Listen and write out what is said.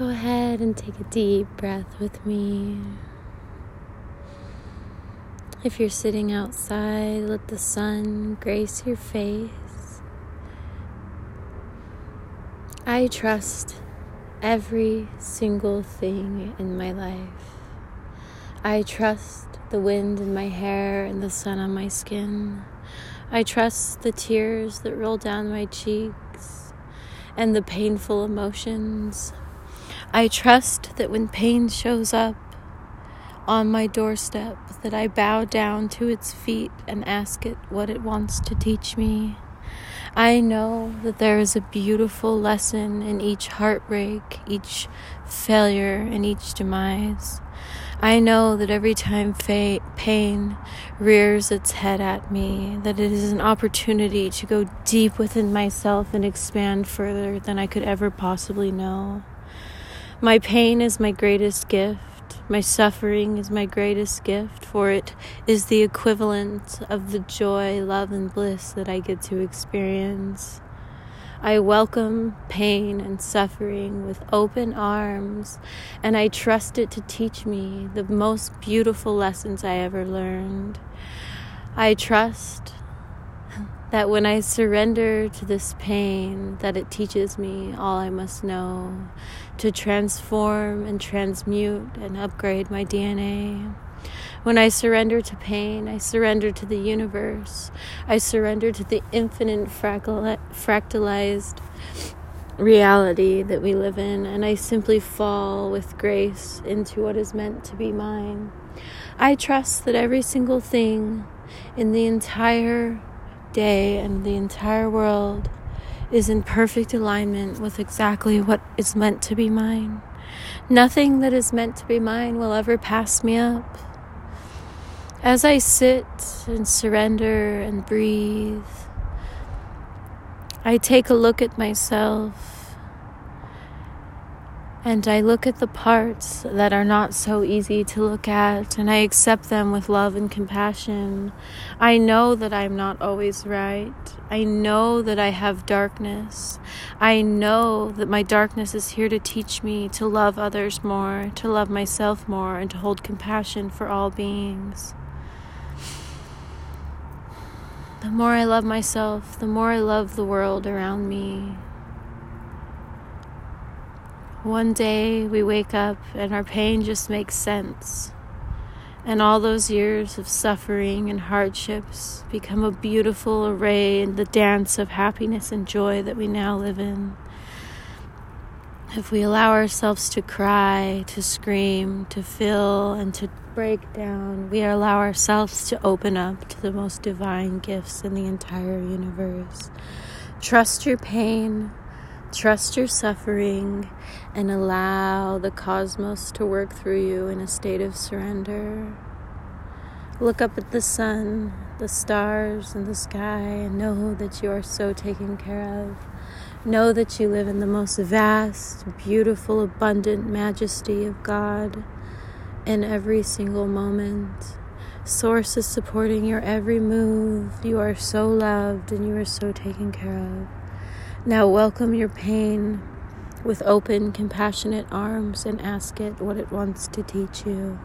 Go ahead and take a deep breath with me. If you're sitting outside, let the sun grace your face. I trust every single thing in my life. I trust the wind in my hair and the sun on my skin. I trust the tears that roll down my cheeks and the painful emotions. I trust that when pain shows up, on my doorstep that I bow down to its feet and ask it what it wants to teach me. I know that there is a beautiful lesson in each heartbreak, each failure, and each demise. I know that every time fa- pain rears its head at me, that it is an opportunity to go deep within myself and expand further than I could ever possibly know. My pain is my greatest gift. My suffering is my greatest gift, for it is the equivalent of the joy, love, and bliss that I get to experience. I welcome pain and suffering with open arms, and I trust it to teach me the most beautiful lessons I ever learned. I trust that when I surrender to this pain, that it teaches me all I must know to transform and transmute and upgrade my DNA. When I surrender to pain, I surrender to the universe. I surrender to the infinite fractalized reality that we live in, and I simply fall with grace into what is meant to be mine. I trust that every single thing in the entire day and the entire world is in perfect alignment with exactly what is meant to be mine. Nothing that is meant to be mine will ever pass me up. As I sit and surrender and breathe, I take a look at myself and I look at the parts that are not so easy to look at, and I accept them with love and compassion. I know that I'm not always right. I know that I have darkness. I know that my darkness is here to teach me to love others more, to love myself more, and to hold compassion for all beings. The more I love myself, the more I love the world around me. One day we wake up and our pain just makes sense. And all those years of suffering and hardships become a beautiful array in the dance of happiness and joy that we now live in. If we allow ourselves to cry, to scream, to feel, and to break down, we allow ourselves to open up to the most divine gifts in the entire universe. Trust your pain, Trust your suffering and allow the cosmos to work through you in a state of surrender. Look up at the sun, the stars, and the sky and know that you are so taken care of. Know that you live in the most vast, beautiful, abundant majesty of God in every single moment. Source is supporting your every move. You are so loved and you are so taken care of. Now welcome your pain with open, compassionate arms and ask it what it wants to teach you.